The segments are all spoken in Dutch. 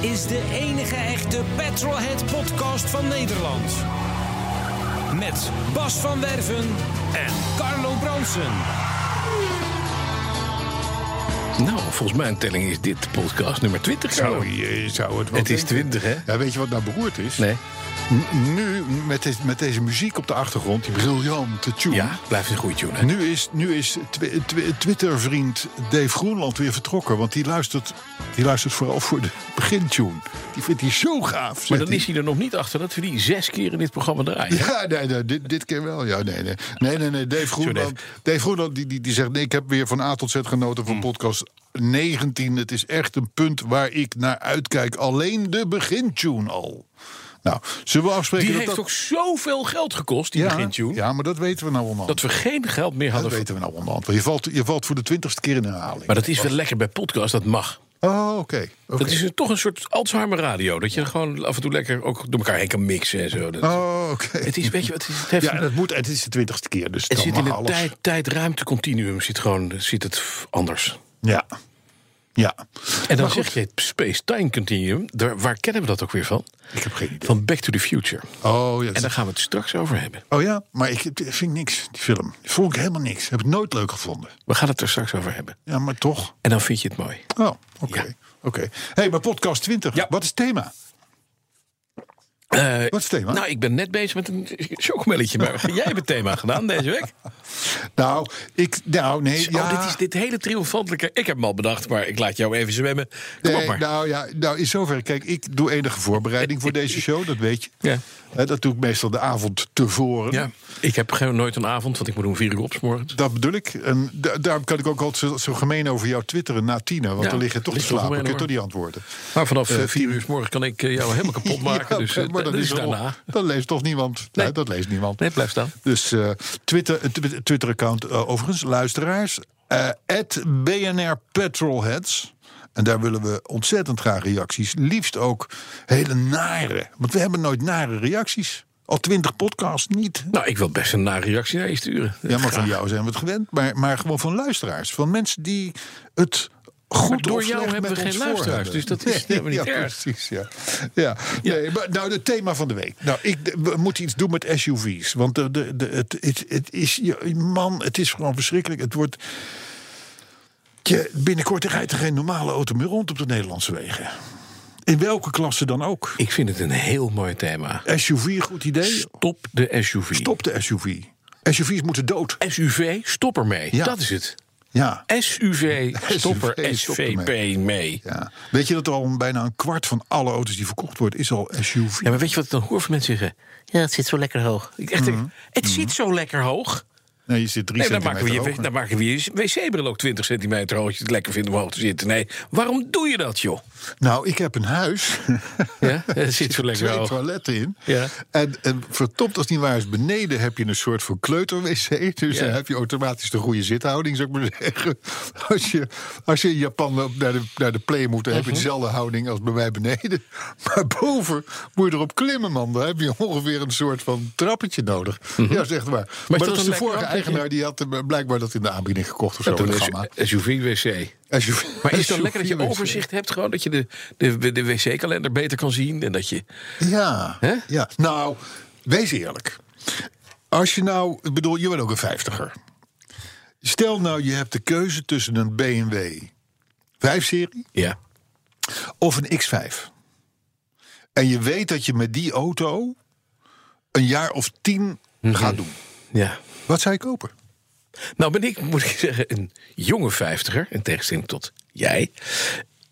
Is de enige echte Petrolhead podcast van Nederland. Met Bas van Werven en Carlo Bronsen. Nou, volgens mijn telling is dit podcast nummer 20. Zo. Zou je zou het wel Het is denken. 20, hè? Ja, weet je wat nou beroerd is? Nee. N- Nu, met, dit- met deze muziek op de achtergrond, die briljante tune. Ja, blijft een goede tune. hè? Nu is, nu is twi- twi- Twitter-vriend Dave Groenland weer vertrokken. Want die luistert, die luistert vooral voor de begintune. Die vindt hij zo gaaf. Maar dan is hij er nog niet achter dat we die zes keer in dit programma draaien. hè? Ja, nee, nee dit, dit keer wel. Ja, nee, nee. Nee, nee, nee. Dave Groenland, Dave Groenland die, die, die zegt... Nee, ik heb weer van A tot Z genoten van podcast 19. Het is echt een punt waar ik naar uitkijk. Alleen de begintune al. Nou, zullen we afspreken Die dat heeft dat... ook zoveel geld gekost, die ja, begintune. ja, maar dat weten we nou onderhand. Dat we geen geld meer Dat hadden. voor- weten we nou onderhand. Want Je valt, je valt voor de twintigste keer in herhaling. Maar dat is wel lekker bij podcast, dat mag. Oh, oké. Dat is een- toch een soort Alzheimer radio. Dat je gewoon af en toe lekker ook door elkaar heen kan mixen en zo. Dat- Oh, oké. Het is, weet je wat, het, is, het, heeft, Ja, dat moet, het is de twintigste keer, dus het zit in tijd, tijd-ruimte-continuum. Zit, gewoon, zit het anders. Ja. Ja. En dan zeg je het Space-Time Continuum. Daar, waar kennen we dat ook weer van? Ik heb geen idee. Van Back to the Future. Oh, ja. En daar gaan we het straks over hebben. Oh ja, maar ik vind niks, die film. Vond ik helemaal niks. Heb ik nooit leuk gevonden. We gaan het er straks over hebben. Ja, maar toch. En dan vind je het mooi. Oh, oké. Ja. Oké. hey, maar podcast 20. Ja. Wat is het thema? Eh, Wat is het thema? nou, ik ben net bezig met een chocomelletje. Maar jij hebt het thema gedaan deze week. Nou, ik, nou nee, ja. Dit is dit hele triomfantelijke. Ik heb hem al bedacht, maar ik laat jou even zwemmen. Kom Nee, op maar. nou ja, nou in zoverre. Kijk, ik doe enige voorbereiding voor deze show, dat weet je. Ja. Hè, dat doe ik meestal de avond tevoren. Ja, ik heb nooit een avond, want ik moet om vier uur op 's morgens. Dat bedoel ik. En da- daarom kan ik ook altijd zo, zo gemeen over jou twitteren na tien. Want Ja, dan lig je toch te slapen. je hoor. toch niet antwoorden. Maar vanaf eh, vier uur 's morgens kan ik eh, jou helemaal kapot maken. Ja, dus maar dat dan is daarna. Dat leest toch niemand? Nee, dat leest niemand. Nee, blijf staan. Dus eh, Twitter, Twitter-account overigens, luisteraars. eh BNR Petrolheads. En daar willen we ontzettend graag reacties. Liefst ook hele nare. Want we hebben nooit nare reacties. Al twintig podcasts niet. Nou, ik wil best een reactie naar je sturen. Ja, maar van jou zijn we het gewend. Maar, maar gewoon van luisteraars. Van mensen die het goed Maar door jou hebben we geen luisteraars, dus dat is helemaal niet ja, erg. Precies, ja. ja. Nee, maar, nou, het thema van de week. Nou, ik, we moeten iets doen met SUV's. Want de, de, de, het, het, het is, man, het is gewoon verschrikkelijk. Het wordt... Je, binnenkort rijdt er geen normale auto meer rond op de Nederlandse wegen. In welke klasse dan ook. Ik vind het een heel mooi thema. SUV, goed idee. Stop de SUV. Stop de SUV. SUV's moeten dood. SUV, stop ermee. Ja. Dat is het. Ja. SUV, stop er SUV, SVP mee. Ja. Weet je dat er al bijna een kwart van alle auto's die verkocht wordt, is al SUV? Ja, maar weet je wat ik dan hoor van mensen zeggen? Ja, het zit zo lekker hoog. Ik echt denk, het zit zo lekker hoog. Nee, je zit drie Nee, dan maken, we centimeter je, dan maken we je wc-bril ook 20 centimeter hoog. Als je het lekker vindt om hoog te zitten. Nee, waarom doe je dat, joh? Nou, ik heb een huis. Ja, het zit zo lekker twee toiletten in. Ja. En, en vertopt als het niet waar is, beneden heb je een soort van kleuter-wc. Dus Ja. dan heb je automatisch de goede zithouding, zou ik maar zeggen. Als je, als je in Japan naar de, naar de play moet, dan heb Mhm. je dezelfde houding als bij mij beneden. Maar boven moet je erop klimmen, man. Dan heb je ongeveer een soort van trappetje nodig. Ja, zeg maar. Maar, Mhm. dat dat is de vorige eigenaar, die had eh, blijkbaar dat in de aanbieding gekocht of zo. Dat een. SUV-wc. SUV Maar is het dan lekker dat je overzicht hebt? Gewoon dat je de, de, de wc-kalender beter kan zien. En dat je. Ja, Hè? ja. Nou, wees eerlijk. Als je nou, ik bedoel, je bent ook een vijftiger. Stel nou, je hebt de keuze tussen een BMW 5-serie Ja. of een X5. En je weet dat je met die auto een jaar of tien gaat doen. ja. Wat zou je kopen? Nou ben ik, moet ik zeggen, een jonge vijftiger. In tegenstelling tot jij.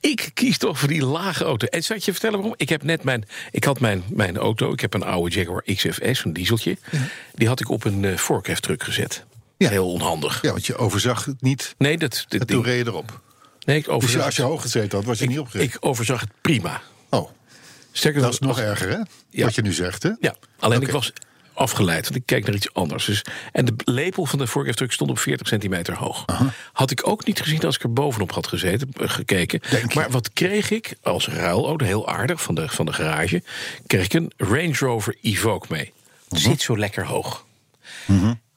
Ik kies toch voor die lage auto. En zal ik je vertellen waarom? Ik heb net mijn. Ik had mijn, mijn auto. Ik heb een oude Jaguar XFS, een dieseltje. Die had ik op een uh, forklift gezet. Ja. Heel onhandig. Ja, want je overzag het niet. Nee, dat. dat En toen reed je erop. nee, ik Dus overzag, als je hoog gezeten had, was je niet opgereden. ik overzag het prima. Oh, Sterker dat is nog als- erger, hè? Ja. Wat je nu zegt, hè? Ja, alleen ik was afgeleid, want ik keek naar iets anders. Dus, en de lepel van de forklift stond op 40 centimeter hoog. Had ik ook niet gezien als ik er bovenop had gezeten, eh, gekeken. Maar wat kreeg ik als ruilauto, heel aardig, van de, van de garage... kreeg ik een Range Rover Evoque mee. Zit zo lekker hoog.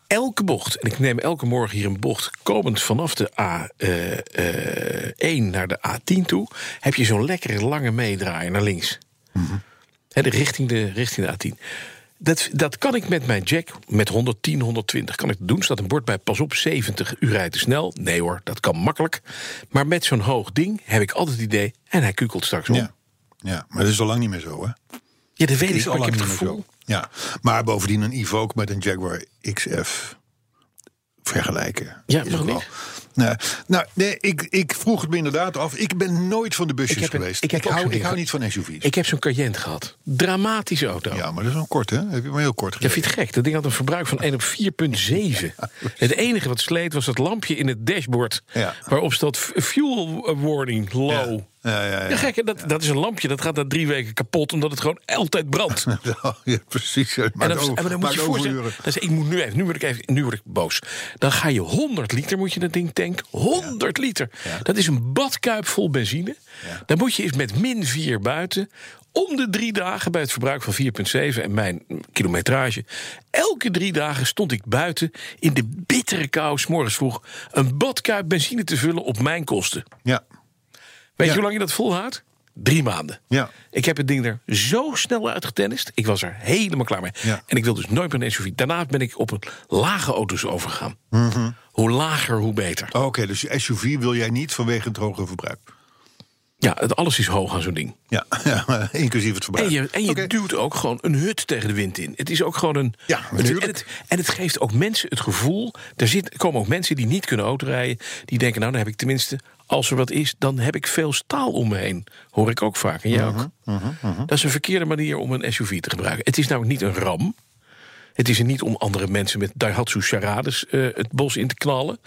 Elke bocht, en ik neem elke morgen hier een bocht... komend vanaf de A1 naar de A10 toe... heb je zo'n lekkere lange meedraaier naar links. Hè, de richting, de, richting de A10. Dat, dat kan ik met mijn jack, met 110, 120 kan ik doen. Staat een bord bij, pas op, 70, u rijdt te snel. Nee hoor, dat kan makkelijk. Maar met zo'n hoog ding heb ik altijd het idee... en hij kukelt straks om. Ja. ja, maar dat is al lang niet meer zo, hè? Ja, dat weet Het ik, al lang niet meer zo. Ja, maar bovendien een Evoque met een Jaguar XF vergelijken. Ja, is ook wel- Nee, nou, nee, ik, ik vroeg het me inderdaad af. Ik ben nooit van de busjes Ik heb een- geweest. ik hou, ik hou niet van SUV's. Ik heb zo'n Cayenne gehad. Dramatische auto. ja, maar dat is wel kort, hè? Heb je maar heel kort Ja, gereden. vind je het gek? Dat ding had een verbruik van 1 op 4,7. Het enige wat sleet was het lampje in het dashboard... Ja. waarop f- fuel warning low. Ja, ja, ja. Ja, gek, hè? dat, dat is een lampje, dat gaat na drie weken kapot... omdat het gewoon altijd brandt. ja, precies. En Maar dan, en dan moet je voorstellen, dat is, ik moet nu even, nu word ik even, nu word ik boos. Dan ga je 100 liter, moet je dat ding tanken. 100 liter. Dat is een badkuip vol benzine. Dan moet je eens met min 4 buiten. Om de drie dagen bij het verbruik van 4,7 en mijn kilometrage. Elke drie dagen stond ik buiten in de bittere kou, s morgens vroeg, een badkuip benzine te vullen op mijn kosten. Ja, Weet je hoe lang je dat volhoudt? Drie maanden. Ja. Ik heb het ding er zo snel uitgetennist. Ik was er helemaal klaar mee. Ja. En ik wil dus nooit meer een SUV. Daarna ben ik op een lage auto's overgegaan. Mhm. Hoe lager, hoe beter. oké, dus je SUV wil jij niet vanwege het hoge verbruik. Ja, het, alles is hoog aan zo'n ding. Ja, ja inclusief het verbruik. En je, en je duwt ook gewoon een hut tegen de wind in. Het is ook gewoon een. Ja, een. En het, en het geeft ook mensen het gevoel. Er zit, komen ook mensen die niet kunnen autorijden. Die denken, nou, dan heb ik tenminste. Als er wat is, dan heb ik veel staal om me heen. Hoor ik ook vaak. En jij ook. Mhm, Dat is een verkeerde manier om een SUV te gebruiken. Het is namelijk niet een ram. Het is er niet om andere mensen met Daihatsu charades eh, het bos in te knallen.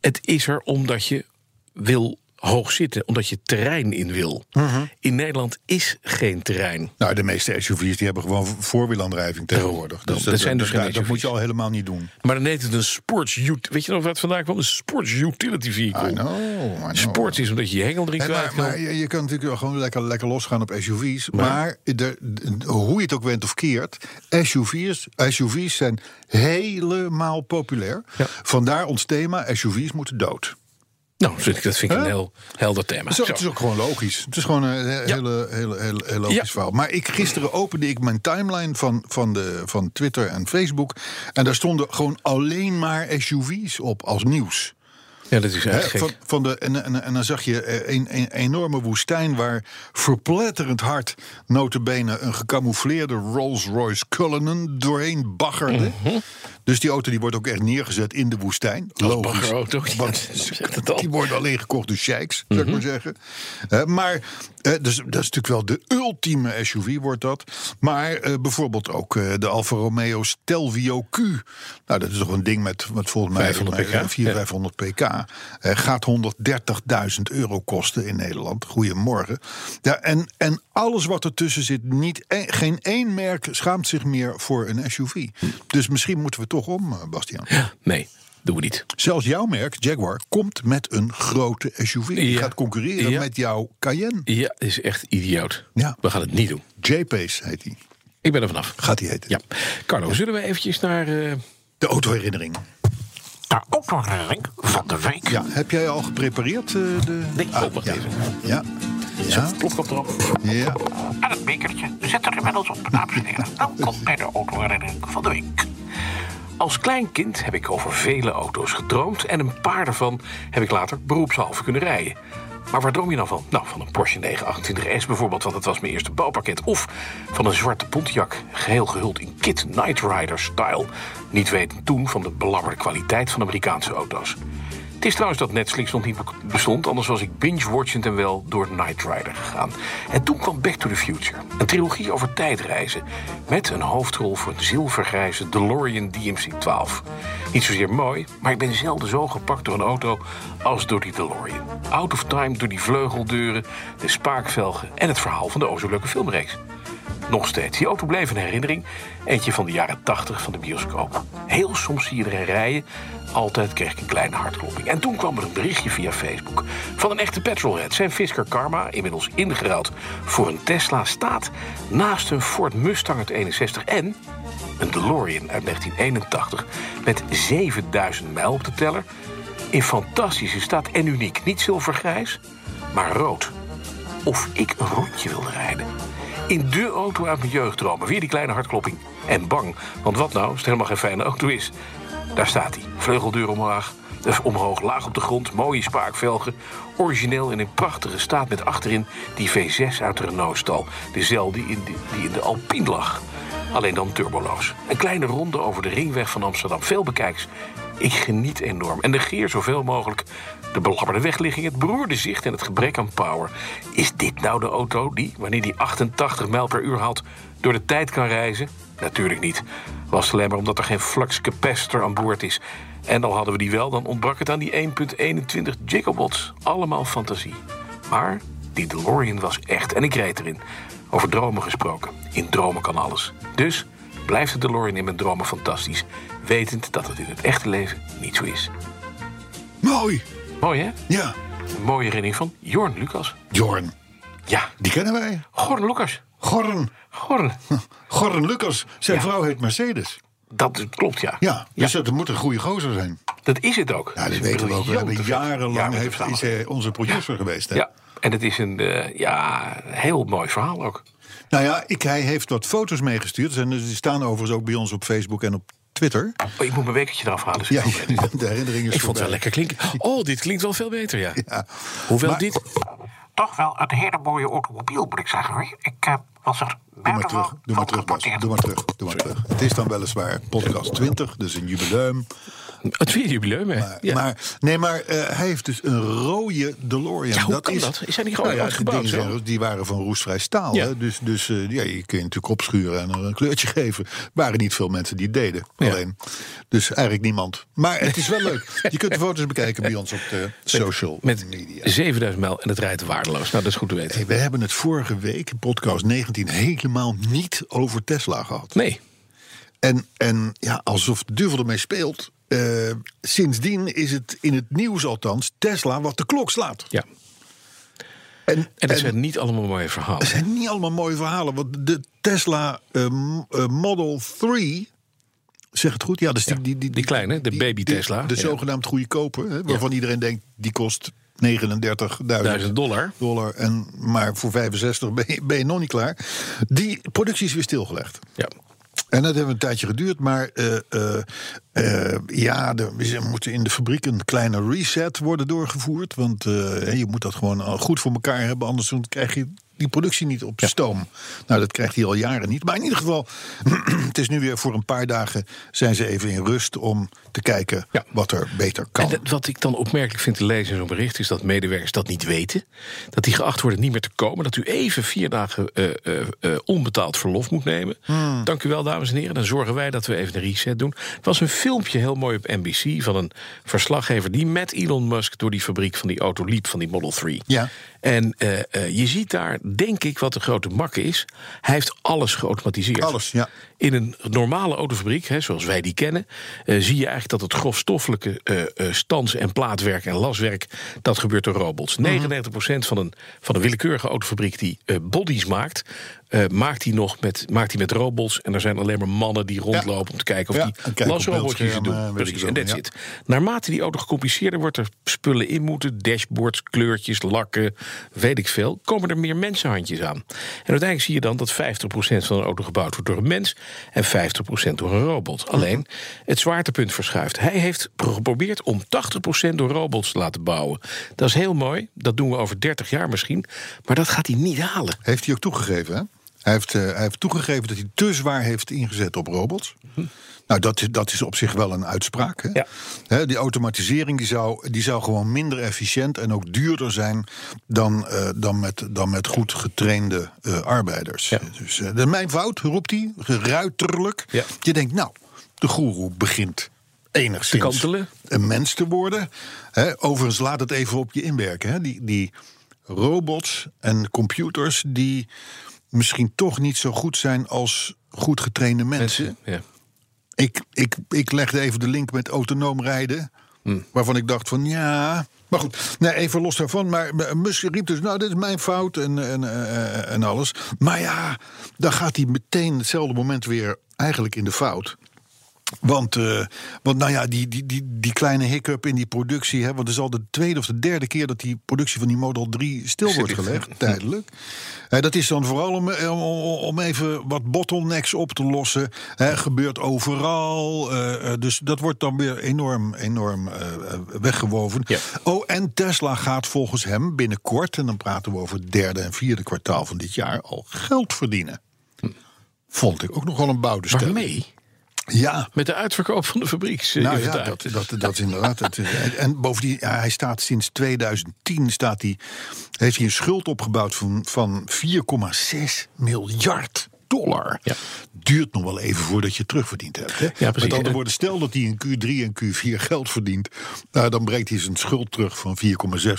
Het is er omdat je wil hoog zitten, omdat je terrein in wil. Mhm. In Nederland is geen terrein. Nou, de meeste SUV's die hebben gewoon voorwielaandrijving tegenwoordig. Daarom. Dat zijn dus dat, geen dat moet je al helemaal niet doen. Maar dan heet het een sports ut- Weet je nog waar het vandaan kwam? Een sports utility vehicle. I know, I know. Sport is omdat je je hengel erin maar, maar je, je kan natuurlijk gewoon lekker, lekker losgaan op SUV's. Maar, de, de- hoe je het ook went of keert, SUV's, SUV's zijn helemaal populair. Ja. Vandaar ons thema, SUV's moeten dood. Nou, vind ik, dat vind ik een heel helder thema. Zo, het is ook gewoon logisch. Het is gewoon een he- hele, hele, hele, hele logisch verhaal. Maar ik, gisteren opende ik mijn timeline van, van, de, van Twitter en Facebook. En daar stonden gewoon alleen maar SUV's op als nieuws. Ja, dat is eigenlijk van, van de, en, en, en dan zag je eh, een, een enorme woestijn waar verpletterend hard notabene een gecamoufleerde Rolls-Royce Cullinan doorheen baggerde. Dus die auto die wordt ook echt neergezet in de woestijn. Mhm. Logisch. ja, Want. Mhm. die worden alleen gekocht door sheiks, zou ik maar zeggen. Eh, maar eh, dus, dat is natuurlijk wel de ultieme SUV, wordt dat. Maar bijvoorbeeld ook de Alfa Romeo Stelvio Q. Nou, dat is toch een ding met, met volgens mij 500 pk, 400, ja. 500 pk. Eh, gaat 130.000 euro kosten in Nederland. Goedemorgen. Ja, en, en alles wat ertussen zit, niet, e- geen één merk schaamt zich meer voor een SUV. Dus misschien moeten we toch om, eh, Bastiaan. Ja, nee, doen we niet. Zelfs jouw merk, Jaguar, komt met een grote SUV. Die Ja. gaat concurreren Ja. met jouw Cayenne. Ja, is echt idioot. Ja. We gaan het niet doen. J-Pace heet die. Ik ben er vanaf. Gaat die heten. Ja. Carlo, zullen we eventjes naar... eh, De autoherinnering. De autoherinnering van de week. Ja, heb jij al geprepareerd? eh, de... Nee, wacht ja. even. Ja. Ja. Plopkap erop. ja. En het bekertje zit er inmiddels op, dames en heren. Welkom bij de autoherinnering van de week. Als klein kind heb ik over vele auto's gedroomd... en een paar daarvan heb ik later beroepshalve kunnen rijden. Maar waar droom je nou van? Nou, van een Porsche 928S bijvoorbeeld, want dat was mijn eerste bouwpakket. Of van een zwarte Pontiac, geheel gehuld in Kit Knight Rider style. Niet weten toen van de belabberde kwaliteit van Amerikaanse auto's. Het is trouwens dat Netflix nog niet bestond, anders was ik binge-watchend en wel door Knight Rider gegaan. En toen kwam Back to the Future, een trilogie over tijdreizen, met een hoofdrol voor de zilvergrijze DeLorean DMC-12. Niet zozeer mooi, maar ik ben zelden zo gepakt door een auto als door die DeLorean. Out of time door die vleugeldeuren, de spaakvelgen en het verhaal van de o zo leuke filmreeks. Nog steeds. Die auto bleef een herinnering. Eentje van de jaren 80 van de bioscoop. Heel soms zie je erin rijden. Altijd kreeg ik een kleine hartklopping. En toen kwam er een berichtje via Facebook van een echte petrolhead. Zijn Fisker Karma, inmiddels ingeruild voor een Tesla, staat naast een Ford Mustang uit 61 en een DeLorean uit 1981 met 7000 mijl op de teller. In fantastische staat en uniek. Niet zilvergrijs, maar rood. Of ik een rondje wilde rijden. In de auto uit mijn jeugddromen. Weer die kleine hartklopping. En bang. Want wat nou als het helemaal geen fijne auto is? Daar staat hij. Vleugeldeur omlaag. Dus omhoog, laag op de grond, mooie spaakvelgen. Origineel in een prachtige staat met achterin die V6 uit de Renault-stal. Dezelfde die in de, die in de Alpine lag. Alleen dan turboloos. Een kleine ronde over de ringweg van Amsterdam. Veel bekijks. Ik geniet enorm en negeer zoveel mogelijk de belabberde wegligging, het beroerde zicht en het gebrek aan power. Is dit nou de auto die, wanneer die 88 mijl per uur haalt, door de tijd kan reizen? Natuurlijk niet. Was alleen maar omdat er geen flux capacitor aan boord is. En al hadden we die wel, dan ontbrak het aan die 1.21 gigawatts. Allemaal fantasie. Maar die DeLorean was echt en ik reed erin. Over dromen gesproken. In dromen kan alles. Dus blijft de DeLorean in mijn dromen fantastisch. Wetend dat het in het echte leven niet zo is. Mooi. Mooi, hè? Ja. Een mooie herinnering van Jorn Lucas. Jorn. Ja. Die kennen wij. Gorn Lucas. Gorn. Gorn. Gorn Lucas. Zijn Ja. vrouw heet Mercedes. Dat klopt, ja. Ja, dus dat moet een goede gozer zijn. Dat is het ook. Ja, dat weten we ook. We hebben jarenlang Ja, heeft, is hij onze producer geweest. Hè? Ja, en het is een eh, ja, heel mooi verhaal ook. Nou ja, ik, hij heeft wat foto's meegestuurd. En die staan overigens ook bij ons op Facebook en op Twitter. Oh, ik moet mijn wekertje eraf halen. Ja, de herinnering is Ik vond het wel lekker klinken. Oh, dit klinkt wel veel beter, ja. Ja. Hoewel Maar- dit... Toch wel een hele mooie automobiel, moet ik zeggen hoor. Ik eh, was er Doe maar terug, doe maar terug, Bas. Doe maar terug, doe maar terug. Het is dan weliswaar podcast 20, dus een jubileum. Het vierde jubileum, hè? Maar, Ja. maar, nee, maar eh, hij heeft dus een rode DeLorean. Ja, hoe kan dat? Zijn die gewoon nou ja, uitgebouwd die zijn- waren van roestvrij staal. Ja. Hè? Dus, dus eh, ja, je kun je natuurlijk opschuren en er een kleurtje geven. Er waren niet veel mensen die het deden. Alleen. Dus eigenlijk niemand. Maar het is wel leuk. Je kunt de foto's bekijken bij ons op de social Met media. 7000 mijl en het rijdt waardeloos. Nou, dat is goed te weten. Hey, we hebben het vorige week, in podcast 19, helemaal niet over Tesla gehad. Nee. En, en ja, alsof de duivel ermee speelt. Eh, sindsdien is het in het nieuws althans Tesla wat de klok slaat. Ja. En, En dat zijn niet allemaal mooie verhalen. het zijn niet allemaal mooie verhalen. Want de Tesla eh, m- eh, Model 3. Zeg het goed? Ja, dus die, Ja, die, die, die kleine, de baby Tesla. De Ja. zogenaamd goedkope. Hè, waarvan iedereen denkt die kost 39.000 1000 dollar. dollar. En, maar voor 65 ben je, ben je nog niet klaar. Die productie is weer stilgelegd. Ja. En dat heeft een tijdje geduurd, maar eh, eh, eh, ja, er er moet in de fabriek een kleine reset worden doorgevoerd. Want je moet dat gewoon goed voor elkaar hebben, anders krijg je die productie niet op stoom. Nou, dat krijgt hij al jaren niet. Maar in ieder geval, het is nu weer voor een paar dagen zijn ze even in rust om te kijken Ja. wat er beter kan. En wat ik dan opmerkelijk vind te lezen in zo'n bericht... is dat medewerkers dat niet weten. Dat die geacht worden niet meer te komen. Dat u even vier dagen eh, eh, eh, onbetaald verlof moet nemen. Hmm. Dank u wel, dames en heren. Dan zorgen wij dat we even een reset doen. Het was een filmpje, heel mooi op NBC... van een verslaggever die met Elon Musk... door die fabriek van die auto liep, van die Model 3. Ja. En eh, eh, je ziet daar, denk ik, wat de grote makke is. Hij heeft alles geautomatiseerd. Alles, ja. In een normale autofabriek, hè, zoals wij die kennen, eh, zie je eigenlijk dat het grofstoffelijke stands- en plaatwerk en laswerk, dat gebeurt door robots. Mhm. 99% van een, van een willekeurige autofabriek die bodies maakt, eh, maakt die nog met, maakt die met robots. En er zijn alleen maar mannen die rondlopen om te kijken of Ja, die lasrobotjes doen. Precies, ik en wel, that's ja. it. Naarmate die auto gecompliceerder wordt, er spullen in moeten, dashboards, kleurtjes, lakken, weet ik veel, komen er meer mensenhandjes aan. En uiteindelijk zie je dan dat 50% van een auto gebouwd wordt door een mens en 50% door een robot. Alleen het zwaartepunt verschuift. Hij heeft geprobeerd om 80% door robots te laten bouwen. Dat is heel mooi, dat doen we over 30 jaar misschien, maar dat gaat hij niet halen. Heeft hij ook toegegeven, hè? Hij heeft, eh, hij heeft toegegeven dat hij te zwaar heeft ingezet op robots. Nou, dat, is- dat is op zich wel een uitspraak. Hè? Ja. Die automatisering die zou, die zou gewoon minder efficiënt en ook duurder zijn dan, eh, dan, met, dan met goed getrainde eh, arbeiders. Ja. Dus, mijn fout, roept hij, geruiterlijk. Ja. Je denkt, nou, de goeroe begint enigszins Te kantelen. een mens te worden. Overigens, laat het even op je inwerken. Hè. Die, die robots en computers die misschien toch niet zo goed zijn als goed getrainde mensen. Mensen. Ja. Ik, ik, ik legde even de link met autonoom rijden. Waarvan ik dacht van ja. Maar goed, nee, even los daarvan. Maar maar Musk riep dus, nou, dit is mijn fout en, en, eh, en alles. Maar ja, dan gaat hij meteen hetzelfde moment weer eigenlijk in de fout. Want, eh, want nou ja, die, die, die, die kleine hiccup in die productie. Hè, want het is al de tweede of de derde keer dat die productie van die Model 3 stil wordt gelegd, tijdelijk. Dat is dan vooral om, eh, om, om even wat bottlenecks op te lossen. Hè, gebeurt overal. eh, dus dat wordt dan weer enorm, enorm weggewoven. Ja. Oh, en Tesla gaat volgens hem binnenkort, en dan praten we over het derde en vierde kwartaal van dit jaar, al geld verdienen. Vond ik ook nog wel een bouwde Waarmee? Ja, Met de uitverkoop van de fabrieks. eh, nou ja, dat, dat, dat is inderdaad. Het is- en bovendien, ja, hij staat sinds 2010 staat hij, heeft hij een schuld opgebouwd van, van 4,6 miljard dollar. Ja. Duurt nog wel even voordat je het terugverdiend hebt. Hè? Met andere woorden, stel dat hij in Q3 en Q4 geld verdient, nou, dan breekt hij zijn schuld terug van 4,6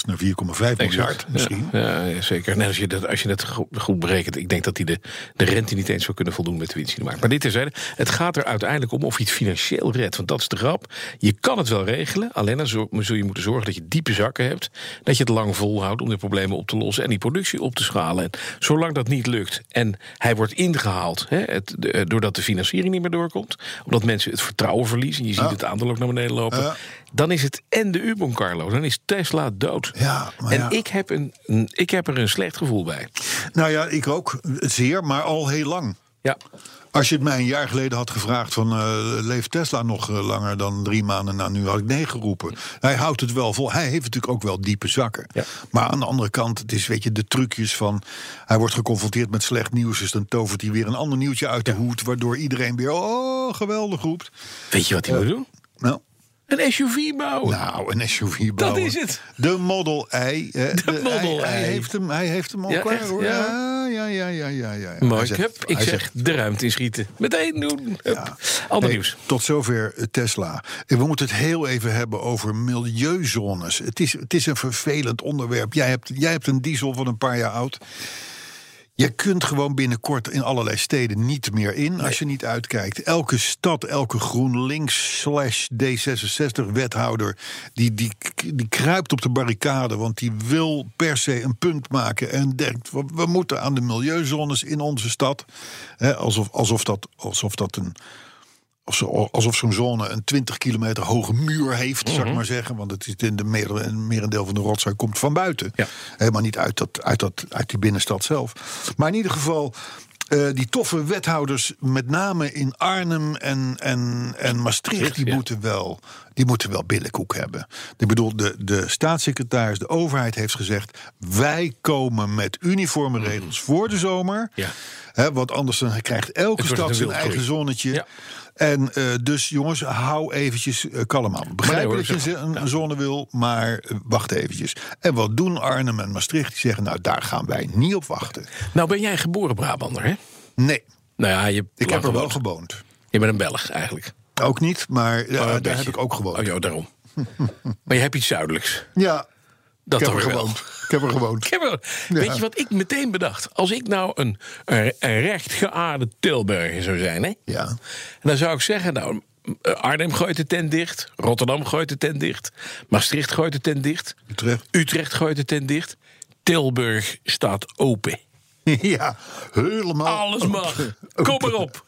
naar 4,5 miljard misschien. Ja, ja, zeker. Nee, als, je dat, als je dat goed, berekent, ik denk dat hij de, de rente niet eens zou kunnen voldoen met de winst die hij maakt. Maar dit terzijde, het gaat er uiteindelijk om of je het financieel redt. Want dat is de grap. Je kan het wel regelen, alleen dan zul je moeten zorgen dat je diepe zakken hebt. Dat je het lang volhoudt om de problemen op te lossen en die productie op te schalen. En zolang dat niet lukt en hij wordt ingehaald, hè, het, de- eh, doordat de financiering niet meer doorkomt, omdat mensen het vertrouwen verliezen, je ziet het aandeel ook naar beneden lopen, Ja. dan is het en de U-boom, Carlo. Dan is Tesla dood. Ja, maar en ik heb, een- ik heb er een slecht gevoel bij. Nou ja, ik ook. Zeer, maar al heel lang. Ja, Als je het mij een jaar geleden had gevraagd van eh, leeft Tesla nog eh, langer dan drie maanden, nou nu had ik nee geroepen. Hij houdt het wel vol. Hij heeft natuurlijk ook wel diepe zakken. Ja. Maar aan de andere kant, het is weet je de trucjes van hij wordt geconfronteerd met slecht nieuws, dus dan tovert hij weer een ander nieuwtje uit de hoed, waardoor iedereen weer oh geweldig roept. weet je wat hij moet doen? Nou. Een SUV bouwen. Nou, een SUV bouwen. is het. De Model I. eh, de Model hij, hij I. heeft hem, hij heeft hem al Ja, klaar echt? hoor. Ja. Ja, ja, ja, ja, ja. ja. Mooi, zegt- heb, ik zeg zegt- de ruimte inschieten. Meteen doen. Ja. Ander Hey, nieuws. Tot zover eh, Tesla. En we moeten het heel even hebben over milieuzones. Het is, het is een vervelend onderwerp. Jij hebt, jij hebt een diesel van een paar jaar oud. Je kunt gewoon binnenkort in allerlei steden niet meer in als je niet uitkijkt. Elke stad, elke GroenLinks slash D66 wethouder... Die, die, die kruipt op de barricade, want die wil per se een punt maken... en denkt, we, we moeten aan de milieuzones in onze stad. Alsof, alsof, dat, alsof dat een of zo- alsof zo'n zone een 20 kilometer hoge muur heeft, zou Mhm. ik maar zeggen. Want het is in de meer, een merendeel van de rotzooi komt van buiten. Ja. Helemaal niet uit, dat, uit, dat, uit die binnenstad zelf. Maar in ieder geval, eh, die toffe wethouders, met name in Arnhem en, en, en Maastricht, die, ja. moeten wel, die moeten wel billenkoek hebben. Ik bedoel, de, de staatssecretaris, de overheid heeft gezegd... wij komen met uniforme regels voor de zomer. Mhm. Ja. Hè, want anders dan krijgt elke stad zijn eigen zonnetje. Ja. En eh, dus jongens, hou eventjes eh, kalm aan. Begrijp hoor, dat je een, een zone wil, maar eh, wacht eventjes. En wat doen Arnhem en Maastricht? Die zeggen, nou daar gaan wij niet op wachten. Nou ben jij geboren Brabander, hè? Nee, Nou ja, je ik heb er wel gewoond. Je bent een Belg eigenlijk. Ook niet, maar ja, Oh, daar beetje. heb ik ook gewoond. Oh ja, daarom. maar je hebt iets zuidelijks. Ja, Dat ik heb er gewoond. Ik heb er gewoond. Ik heb wel- Weet je wat ik meteen bedacht? Als ik nou een, een, een rechtgeaarde Tilburger zou zijn, hè? Ja. Dan zou ik zeggen, nou, Arnhem gooit de tent dicht. Rotterdam gooit de tent dicht. Maastricht gooit de tent dicht. Utrecht. Utrecht gooit de tent dicht. Tilburg staat open. ja, helemaal. Alles mag. open. Kom Open. maar op.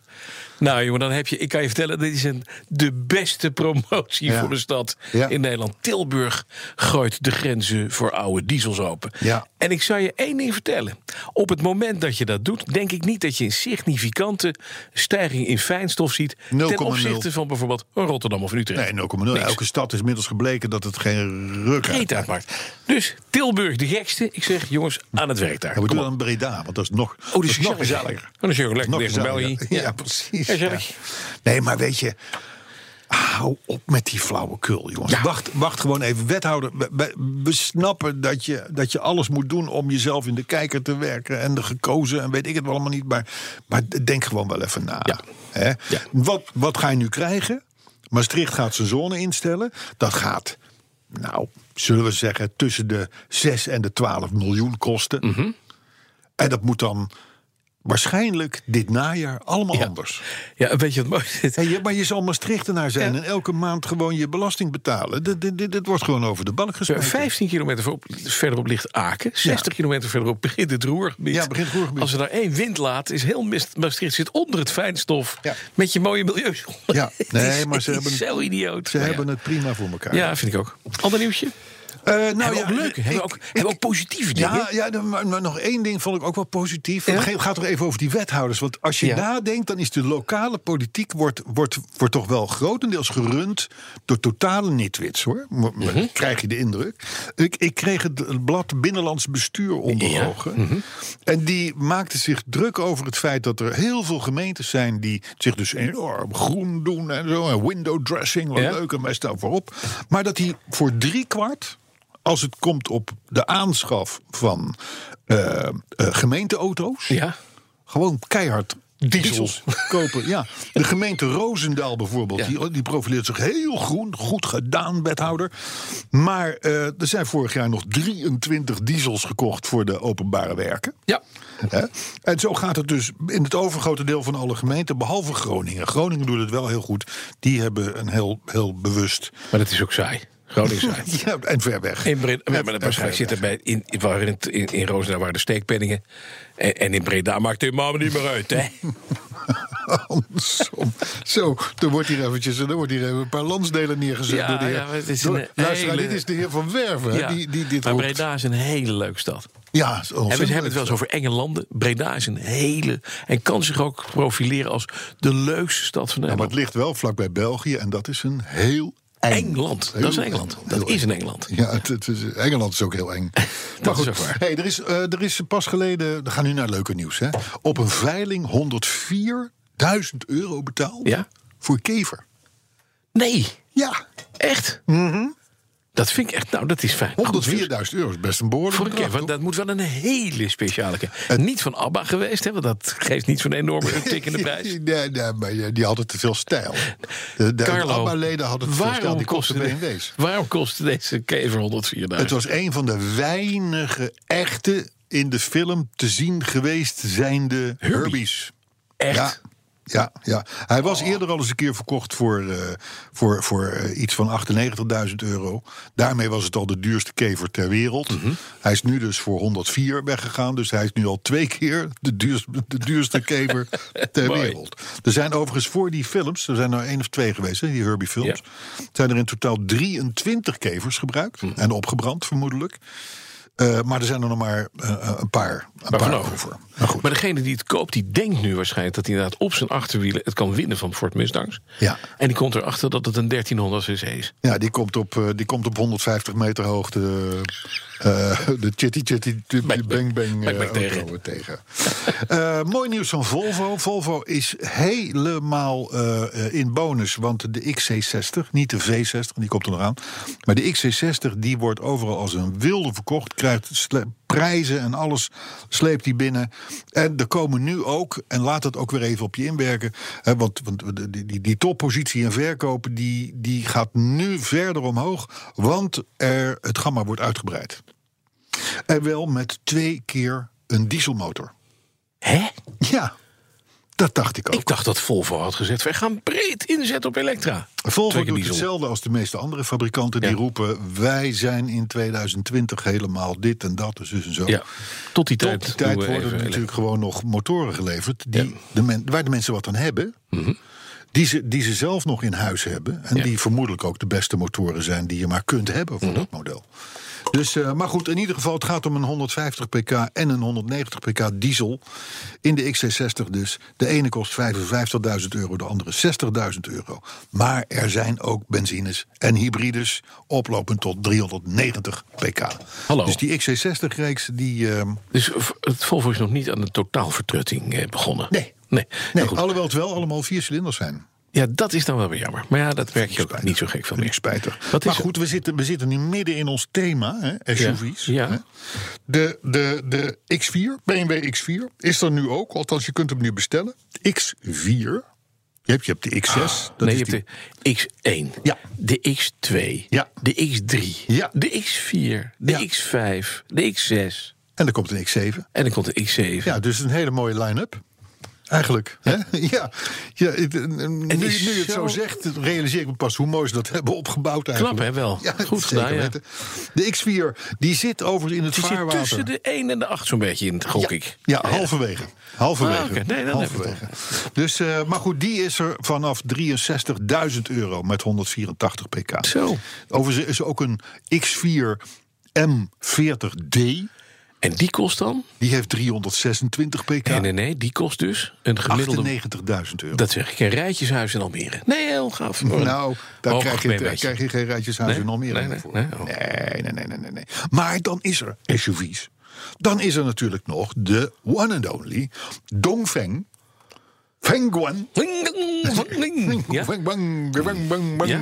Nou jongen, dan heb je, ik kan je vertellen, dit is een, de beste promotie Ja. voor de stad Ja. in Nederland. Tilburg gooit de grenzen voor oude diesels open. Ja. En ik zou je één ding vertellen. Op het moment dat je dat doet, denk ik niet dat je een significante stijging in fijnstof ziet. 0,0. ten opzichte van bijvoorbeeld Rotterdam of Utrecht. Nee, 0,0. Niks. Elke stad is inmiddels gebleken dat het geen ruk uitmaakt. Dus Tilburg de gekste. Ik zeg, jongens, aan het werk daar. Ja, we doen dan Breda, want dat is nog, Oh, dat is nog gezellig. gezelliger. Oh, dat is heel lekker. Nog Dicht bij. België. Ja, precies. Gezellig. Ja. Nee, maar weet je, hou op met die flauwekul, jongens. Ja. Wacht, wacht gewoon even. Wethouder, we, snappen dat je, dat je alles moet doen om jezelf in de kijker te werken. En de gekozen en weet ik het wel allemaal niet. Maar, maar denk gewoon wel even na. Ja. Hè? Wat, wat ga je nu krijgen? Maastricht gaat zijn zone instellen. Dat gaat, nou, zullen we zeggen, tussen de 6 en de 12 miljoen kosten. Mhm. En dat moet dan waarschijnlijk dit najaar allemaal Ja. anders. Ja, weet je wat mooi is? Hey, maar je zal Maastrichtenaar zijn Ja. en elke maand gewoon je belasting betalen. Dit, wordt gewoon over de balk gesmeten. 15 kilometer verop- verderop ligt Aken. 60 kilometer verderop begint het Roergebied. Ja, begint het Roergebied. Als er daar één wind laat, is heel Mist- Maastricht zit onder het fijnstof. Met je mooie milieu. Ja. Nee, maar ze hebben- zo idioot. Ze hebben het prima voor elkaar. Ja, vind ik ook. Ander nieuwsje? Eh, nou hebben ja, ook leuke, hebben we ik- ook, hebben ook positieve dingen? Ja, ja dan- maar, nog één ding vond ik ook wel positief. Ja? Het gaat er even over die wethouders. Want als je Ja. nadenkt, dan is de lokale politiek... Wordt, wordt, wordt toch wel grotendeels gerund door totale nitwits, hoor. M- m- Mhm. Krijg je de indruk. Ik, ik kreeg het blad Binnenlands Bestuur onder ogen. Mhm. En die maakte zich druk over het feit dat er heel veel gemeentes zijn... die zich dus enorm groen doen en zo. En window dressing, wat leuk en wij staan voorop. Maar dat die voor drie kwart als het komt op de aanschaf van eh, eh, gemeenteauto's. Ja. Gewoon keihard Diesels. kopen. Ja. De gemeente Roosendaal bijvoorbeeld, Ja. die, die profileert zich heel groen. Goed gedaan, wethouder. Maar eh, er zijn vorig jaar nog 23 diesels gekocht voor de openbare werken. Ja. En zo gaat het dus in het overgrote deel van alle gemeenten, behalve Groningen. Groningen doet het wel heel goed. Die hebben een heel, heel bewust. Maar dat is ook saai. Groningen. Ja, en ver weg. In Breda, En- maar waarschijnlijk zitten bij in, in, waar in, in, Roosendaal waren de steekpenningen. En, en in Breda maakt het helemaal niet meer uit, hè? Andersom. Zo, er wordt hier eventjes er wordt hier even een paar landsdelen neergezet Ja, door de heer. ja, maar het is door- een luisteraar, hele- dit is de heer Van Werven, Ja. die, die dit maar roept. Breda is een hele leuke stad. Ja, En we hebben het wel eens over enge landen. Breda is een hele. en kan zich ook profileren als de leukste stad van Ja, maar Nederland. het ligt wel vlakbij België en dat is een heel. Engeland. Heel Dat is Engeland. eng. Dat Heel is een Engeland. Ja, het, het is, Engeland is ook heel eng. maar is goed, waar. Hey, er, is, eh, er is pas geleden, we gaan nu naar leuke nieuws. Hè, op een veiling 104.000 euro betaald Ja? voor kever. Nee, Ja, echt. Mhm. Dat vind ik echt. Nou, dat is fijn. 104.000 euro is best een behoorlijk Voor een keer, want dat moet wel een hele speciale keer. Niet van ABBA geweest, hè, want dat geeft niet zo'n enorme uptick in de prijs. Nee, nee, maar die hadden te veel stijl. De, de Carlo, ABBA-leden hadden te veel stijl. waarom Die kostte, BMW's. waarom kostte deze kever 104.000? Het was een van de weinige echte in de film te zien geweest zijnde Herbies. echt. Ja. Ja, ja, hij was eerder al eens een keer verkocht voor, eh, voor, voor eh, iets van 98.000 euro. Daarmee was het al de duurste kever ter wereld. Mhm. Hij is nu dus voor 104 weggegaan. Dus hij is nu al twee keer de duurste, de duurste kever ter wereld. Er zijn overigens voor die films, er zijn er één of twee geweest, hè, die Herbie films. Zijn er in totaal 23 kevers gebruikt. Mhm. En opgebrand vermoedelijk. Eh, maar er zijn er nog maar eh, een paar, een paar over. Maar goed. Maar degene die het koopt, die denkt nu waarschijnlijk dat hij inderdaad op zijn achterwielen het kan winnen van Ford Mustangs. Ja. En die komt erachter dat het een 1300 cc is. Ja, die komt op, eh, die komt op 150 meter hoogte. Eh, de chitty chitty Bang, bang bang, bang, bang eh, tegen. Eh, mooi nieuws van Volvo. Volvo is helemaal in bonus. Want de XC60, niet de V60, die komt er nog aan. Maar de XC60 die wordt overal als een wilde verkocht. Krijgt prijzen en alles sleept die binnen. En er komen nu ook, en laat het ook weer even op je inwerken. Hè, want want die, die, die toppositie en verkopen die, die gaat nu verder omhoog. Want er, het gamma wordt uitgebreid. En wel met twee keer een dieselmotor. Hè? Ja. Dat dacht ik ook. Ik dacht dat Volvo had gezegd, wij gaan breed inzetten op Elektra. Volvo doet hetzelfde als de meeste andere fabrikanten. Die roepen, wij zijn in 2020 helemaal dit en dat, dus zus en zo. Ja, tot die Tot tijd, die worden er natuurlijk gewoon nog motoren geleverd... Die Ja. Mhm. de men, waar de mensen wat aan hebben... Die ze, die ze zelf nog in huis hebben. En die vermoedelijk ook de beste motoren zijn die je maar kunt hebben voor Mhm. dat model. Dus, eh, maar goed, in ieder geval, het gaat om een 150 pk en een 190 pk diesel. In de XC60 dus. De ene kost 55.000 euro, de andere 60.000 euro. Maar er zijn ook benzines en hybrides oplopend tot 390 pk. Hallo. Dus die XC60-reeks, die... ehm, Dus het Volvo is nog niet aan de totaalvertrutting eh, begonnen. Nee. Nee, nee, Nou goed. alhoewel het wel allemaal vier cilinders zijn. Ja, dat is dan wel weer jammer. Maar ja, dat werk je ook niet zo gek van meer. spijtig. Wat maar is er? goed, we zitten, we zitten nu midden in ons thema, hè, SUV's. Ja. De, de, de X4, BMW X4, is er nu ook. Althans, je kunt hem nu bestellen. X4. Je hebt, je hebt de X6. dat nee, is je die- hebt de X1, Ja. de X2, Ja. de X3, Ja. de X4, de Ja. X5, de X6 En er komt een X7. en dan komt de X7. Ja, dus een hele mooie line-up. Eigenlijk. Hè? Ja, ja het- nu, je het zo zegt, realiseer ik me pas hoe mooi ze dat hebben opgebouwd eigenlijk. hè, wel. Goed zeker gedaan, ja. De X4, die zit overigens in het Die zit vaarwater. tussen de 1 en de 8 zo'n beetje in, gok ja, ik. Ja, halverwege. Halverwege. Ah, oké. Nee, dan halverwege. Dus, eh, maar goed, die is er vanaf 63.000 euro met 184 pk. Zo. Overigens is er ook een X4 M40D. En die kost dan? Die heeft 326 pk. Nee, nee, nee, die kost dus een gemiddelde... 98.000 euro. Dat zeg ik, een rijtjeshuis in Almere. Nee, heel gaaf. Nou, daar krijg je, daar krijg je geen rijtjeshuis Nee? in Almere Nee, meer nee, voor. nee, oh. nee, nee, nee, nee, nee. Maar dan is er SUV's. Dan is er natuurlijk nog de one and only Dongfeng Fengguan. Ja?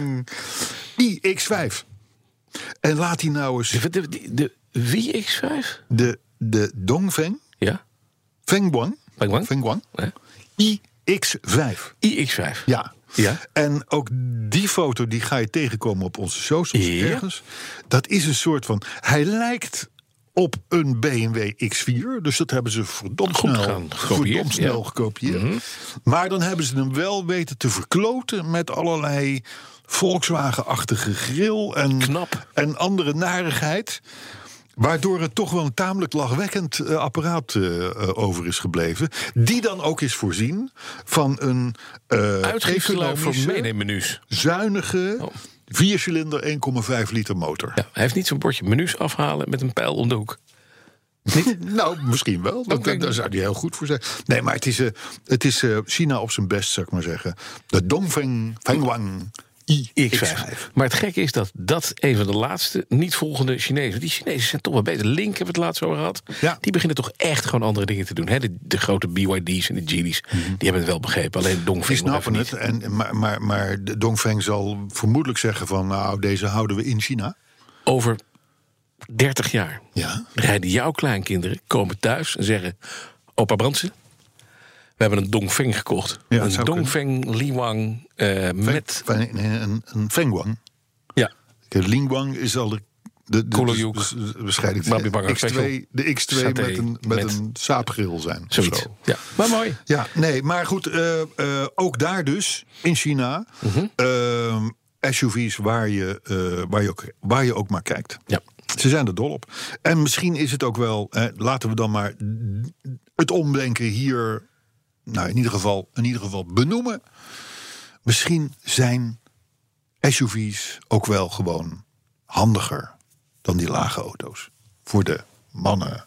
Die X5. En laat die nou eens de, de, de wie X5? de, de Dongfeng Ja? Fengguan. Fengguan? Fengguan. Ja. iX5. iX5. Ja. Ja. En ook die foto die ga je tegenkomen op onze socials Ja. ergens. Dat is een soort van. Hij lijkt op een BMW X4. Dus dat hebben ze verdomd Goed snel, gedaan, gekopieerd, verdomd snel ja. Mhm. gekopieerd. Maar dan hebben ze hem wel weten te verkloten met allerlei Volkswagen-achtige grill en, Knap. en andere narigheid. Waardoor het toch wel een tamelijk lachwekkend eh, apparaat eh, eh, over is gebleven. Die dan ook is voorzien van een voor economische, zuinige, Oh. viercilinder 1,5 liter motor. Ja, hij heeft niet zo'n bordje menus afhalen met een pijl om de hoek. Nou, misschien wel. Dat. Daar zou hij heel goed voor zijn. Nee, maar het is, het is China op zijn best, zou ik maar zeggen. De Dongfeng Fengguan iX5. Maar het gekke is dat dat een van de laatste niet volgende Chinezen... die Chinezen zijn toch wel beter. Link hebben we het laatst over gehad. Ja. Die beginnen toch echt gewoon andere dingen te doen. Hè? De, de grote BYD's en de Geely's, die hebben het wel begrepen. Alleen Dongfeng Mhm. Nog even snappen niet. het. En, maar, maar, maar Dongfeng zal vermoedelijk zeggen van... nou, deze houden we in China. Over 30 jaar Ja. rijden jouw kleinkinderen, komen thuis en zeggen... Opa Brandsen, we hebben een Dongfeng gekocht. Ja, een Dongfeng Liwang eh, met... Nee, een, een Fengguan. Ja, De Lingguang is al de... de, de Koloyuk. dus- dus waarschijnlijk de Banga X2, Special. de X2 Saté met een, met met- een saapgrill zijn. zoiets. zo. Ja, maar mooi. Ja, nee, maar goed, eh, eh, ook daar dus, in China, Mhm. SUV's waar je, waar, je ook, waar je ook maar kijkt. Ja. Ze zijn er dol op. En misschien is het ook wel, laten we dan maar het omdenken hier, nou in ieder geval, in ieder geval benoemen. Misschien zijn SUV's ook wel gewoon handiger dan die lage auto's. Voor de mannen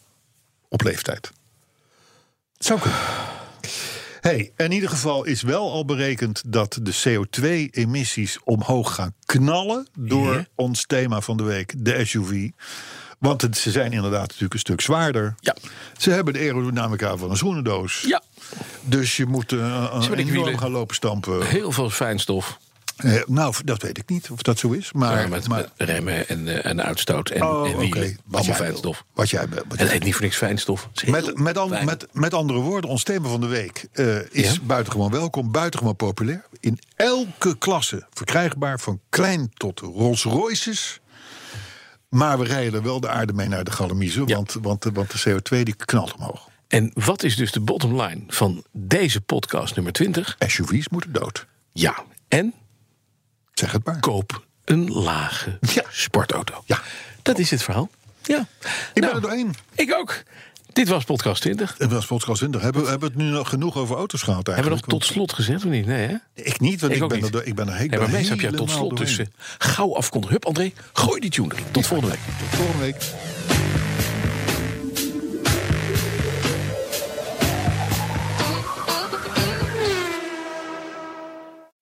op leeftijd. Zou kunnen. Hey, in ieder geval is wel al berekend dat de CO2-emissies omhoog gaan knallen door ons thema van de week, de SUV. Want het, ze zijn inderdaad natuurlijk een stuk zwaarder. Ja. Ze hebben de aerodynamica van een schoenendoos. Ja, Dus je moet uh, enorm gaan lopen stampen. heel veel fijnstof. Eh, nou, dat weet ik niet of dat zo is. Maar, met, maar met remmen en, eh, en uitstoot en, oh, en. Wat jij fijnstof. Wat jij. Wat jij het heet niet voor niks fijnstof. Met, met, an- fijn. met, met andere woorden, ons thema van de week is Ja? buitengewoon welkom, buitengewoon populair. In elke klasse verkrijgbaar, van klein tot Rolls Royces. Maar we rijden er wel de aarde mee naar de galamiezen, Ja. want, want, want de CO2 die knalt omhoog. En wat is dus de bottom line van deze podcast nummer 20? SUV's moeten dood. Ja, en Zeg het maar. koop een lage Ja. sportauto. Ja. Dat is het verhaal. Ja. Ik ben Nou, er doorheen. Ik ook. Dit was podcast 20. Het was podcast 20. Hebben we hebben we het nu nog genoeg over auto's gehad Hebben we nog eigenlijk? tot slot gezegd of niet? Nee, hè? Ik niet, want ik, ben, niet. er, ik ben er ben maar meestal heb jij tot helemaal slot dus gauw afkondigen. Hup, André, gooi die tune. Tot volgende week. Tot volgende week.